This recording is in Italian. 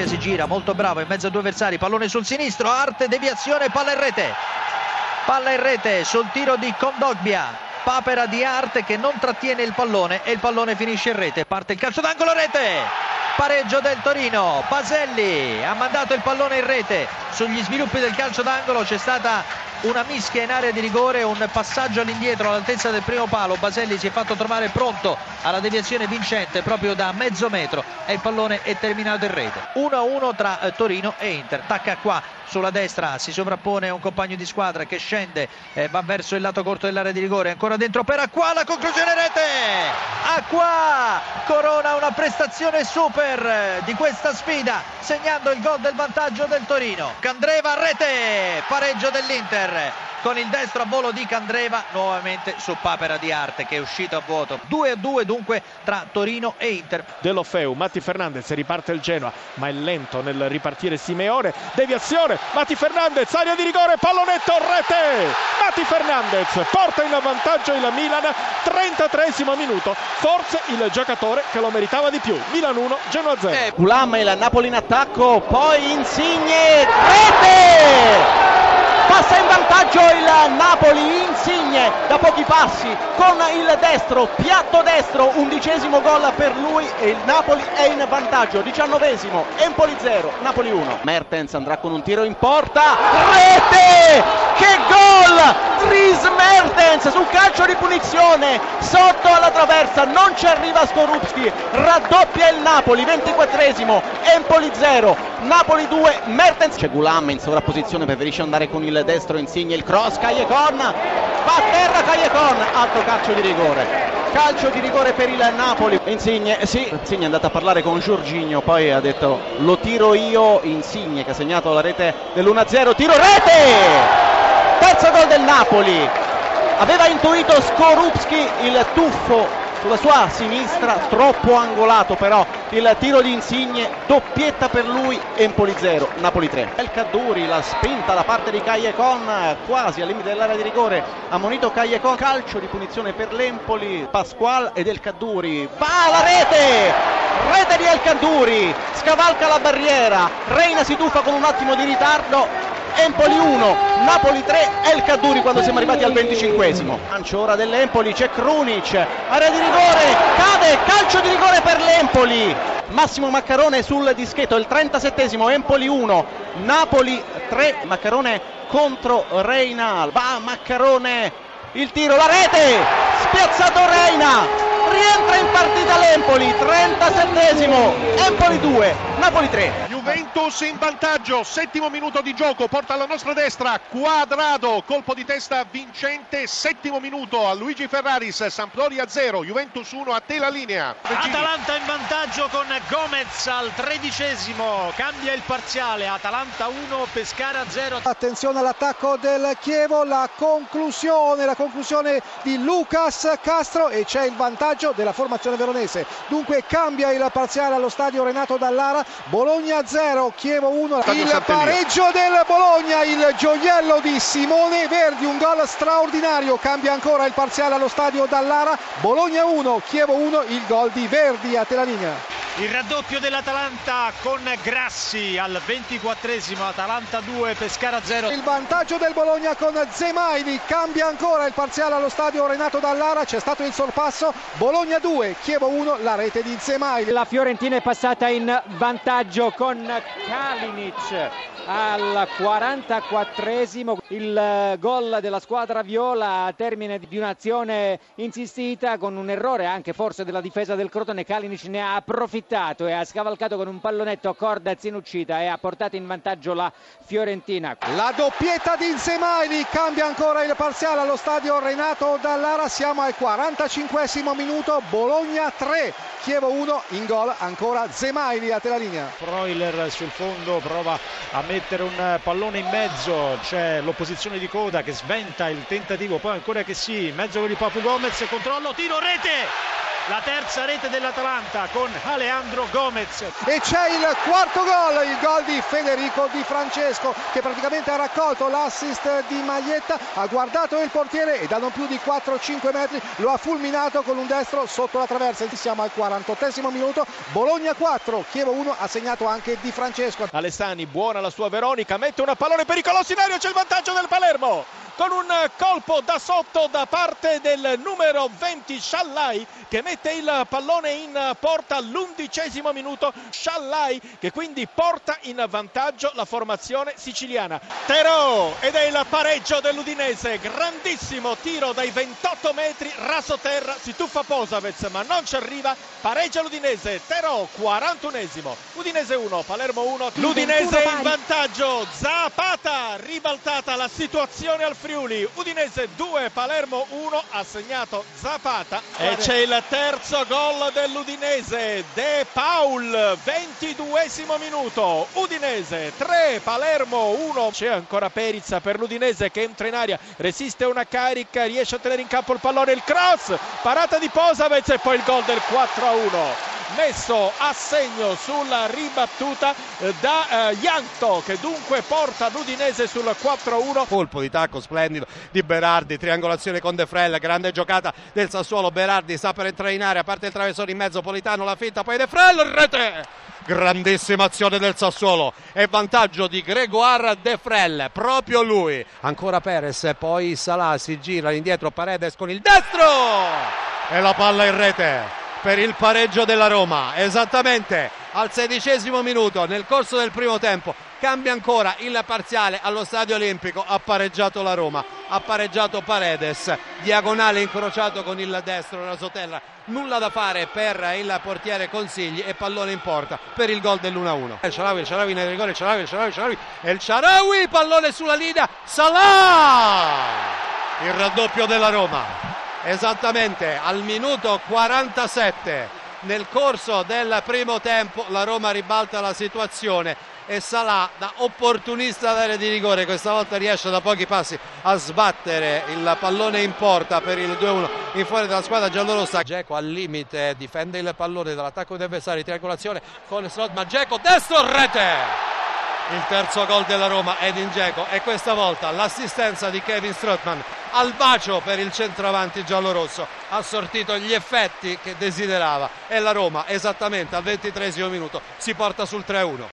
Condogbia si gira, molto bravo, in mezzo a due avversari, pallone sul sinistro, arte, deviazione, palla in rete. Palla in rete sul tiro di Condogbia. Papera di arte che non trattiene il pallone e il pallone finisce in rete. Parte il calcio d'angolo, rete! Pareggio del Torino, Paselli ha mandato il pallone in rete. Sugli sviluppi del calcio d'angolo c'è stata una mischia in area di rigore, un passaggio all'indietro all'altezza del primo palo. Baselli si è fatto trovare pronto alla deviazione vincente proprio da mezzo metro e il pallone è terminato in rete. 1-1 tra eh, Torino e Inter. Tacca qua sulla destra, si sovrappone un compagno di squadra che scende, eh, va verso il lato corto dell'area di rigore, ancora dentro per Acqua, la conclusione rete! Acqua corona una prestazione super eh, di questa sfida, segnando il gol del vantaggio del Torino. Candreva rete, pareggio dell'Inter con il destro a volo di Candreva nuovamente su Papera di Arte che è uscito a vuoto. 2 a 2 dunque tra Torino e Inter. Delofeu, Matti Fernandez riparte il Genoa ma è lento nel ripartire Simeone. Deviazione, Matti Fernandez aria di rigore, pallonetto, rete! Matti Fernandez porta in vantaggio il Milan 33 minuto. Forse il giocatore che lo meritava di più. Milan 1, Genoa 0 eh, Pulam e il Napoli in attacco poi Insigne rete passa in vantaggio il Napoli Insigne da pochi passi con il destro piatto destro undicesimo gol per lui e il Napoli è in vantaggio diciannovesimo Empoli 0 Napoli 1 Mertens andrà con un tiro in porta rete che gol! Dries Mertens sul calcio di punizione sotto alla traversa non ci arriva Skorupski raddoppia il Napoli 24esimo Empoli 0 Napoli 2 Mertens. C'è Gulam in sovrapposizione preferisce andare con il destro Insigne il cross Cagliacon va a terra Cagliacon alto calcio di rigore. Calcio di rigore per il Napoli. Insigne sì Insigne è andato a parlare con Giorginio poi ha detto lo tiro io Insigne che ha segnato la rete dell'1-0 tiro rete terzo gol del Napoli aveva intuito Skorupski il tuffo sulla sua sinistra, troppo angolato però il tiro di Insigne, doppietta per lui, Empoli 0, Napoli 3. El Caduri, la spinta da parte di Cagliacon, quasi al limite dell'area di rigore, ammonito Cagliacon, calcio di punizione per l'Empoli, Pasqual ed El Caduri, va alla rete! Rete di El Caduri, scavalca la barriera, Reina si tuffa con un attimo di ritardo, Empoli 1, Napoli 3, El Caduri quando siamo arrivati al 25esimo. Lancio ora dell'Empoli, c'è Krunic, area di rigore, cade, calcio di rigore per l'Empoli. Massimo Maccarone sul dischetto, il 37esimo, Empoli 1, Napoli 3, Maccarone contro Reina, va Maccarone, il tiro, la rete, spiazzato Reina, rientra in partita l'Empoli 37esimo Empoli 2 Napoli 3 Juventus in vantaggio settimo minuto di gioco porta alla nostra destra Quadrado colpo di testa vincente settimo minuto a Luigi Ferraris Sampdoria 0 Juventus 1 a te la linea. Atalanta in vantaggio con Gomez al tredicesimo cambia il parziale Atalanta 1 Pescara 0 attenzione all'attacco del Chievo la conclusione la conclusione di Lucas Castro e c'è il vantaggio della formazione veronese. Dunque cambia il parziale allo stadio Renato Dallara. Bologna 0, Chievo 1. Il pareggio del Bologna, il gioiello di Simone Verdi, un gol straordinario. Cambia ancora il parziale allo stadio Dallara. Bologna 1, Chievo 1, il gol di Verdi a Telaligna. Il raddoppio dell'Atalanta con Grassi al 24esimo, Atalanta 2, Pescara 0. Il vantaggio del Bologna con Zemaili, cambia ancora il parziale allo stadio Renato Dallara, c'è stato il sorpasso, Bologna 2, Chievo 1, la rete di Zemaili. La Fiorentina è passata in vantaggio con Kalinic al 44esimo, il gol della squadra viola a termine di un'azione insistita con un errore anche forse della difesa del Crotone, Kalinic ne ha approfittato e ha scavalcato con un pallonetto corda Zinuccita e ha portato in vantaggio la Fiorentina. La doppietta di Zemaili cambia ancora il parziale allo stadio Renato Dallara, siamo al 45 minuto, Bologna 3, Chievo 1, in gol ancora Zemaili a te la linea. Freuler sul fondo prova a mettere un pallone in mezzo, c'è l'opposizione di coda che sventa il tentativo, poi ancora che sì, in mezzo con il Papu Gomez, controllo, tiro, rete! La terza rete dell'Atalanta con Alejandro Gomez. E c'è il quarto gol, il gol di Federico Di Francesco che praticamente ha raccolto l'assist di Maglietta, ha guardato il portiere e da non più di 4-5 metri lo ha fulminato con un destro sotto la traversa. Siamo al 48 minuto, Bologna 4, Chievo 1 ha segnato anche Di Francesco. Alessani, buona la sua Veronica, mette una pallone pericoloso in aria, c'è il vantaggio del Palermo con un colpo da sotto da parte del numero 20 Sciallai che mette il pallone in porta all'undicesimo minuto. Sciallai che quindi porta in vantaggio la formazione siciliana. Terò ed è il pareggio dell'Udinese. Grandissimo tiro dai 28 metri raso terra si tuffa Posavez ma non ci arriva. Pareggia l'Udinese. Terò 41esimo Udinese 1 Palermo 1 l'Udinese in vantaggio. Zapata ribaltata la situazione al Friuli Udinese 2 Palermo 1 ha segnato Zapata. E c'è il terzo gol dell'Udinese De Paul 22esimo minuto. Udinese 3 Palermo 1 c'è ancora Perizza per l'Udinese che entra in aria resiste una carica riesce a tenere in campo il pallone il cross parata di Posavez e poi il gol del 4 a 1 messo a segno sulla ribattuta da eh, Ianto che dunque porta l'Udinese sul 4-1 colpo di tacco splendido di Berardi triangolazione con De Frel grande giocata del Sassuolo. Berardi sta per entrare in area parte il traversone in mezzo Politano la finta poi De Frel rete! Grandissima azione del Sassuolo e vantaggio di Gregoire De Frel proprio lui. Ancora Perez poi Salah si gira indietro Paredes con il destro! E la palla in rete per il pareggio della Roma. Esattamente al sedicesimo minuto, nel corso del primo tempo, cambia ancora il parziale allo Stadio Olimpico. Ha pareggiato la Roma, ha pareggiato Paredes, diagonale incrociato con il destro Rasoterra. Nulla da fare per il portiere Consigli e pallone in porta per il gol dell'1-1. Il Ciarawi, il Ciarawi nel rigore, il Ciarawi, il Ciarawi, il Ciarawi, e il Ciarawi, pallone sulla linea, Salah! Il raddoppio della Roma esattamente al minuto 47 nel corso del primo tempo la Roma ribalta la situazione e Salah da opportunista d'area di rigore questa volta riesce da pochi passi a sbattere il pallone in porta per il 2-1 in fuori dalla squadra giallorossa. Geco al limite difende il pallone dall'attacco degli avversari triangolazione con Slot ma Geco destro rete! Il terzo gol della Roma Edin Dzeko e questa volta l'assistenza di Kevin Strottman al bacio per il centravanti giallorosso. Ha sortito gli effetti che desiderava. E la Roma esattamente al ventitresimo minuto. Si porta sul 3-1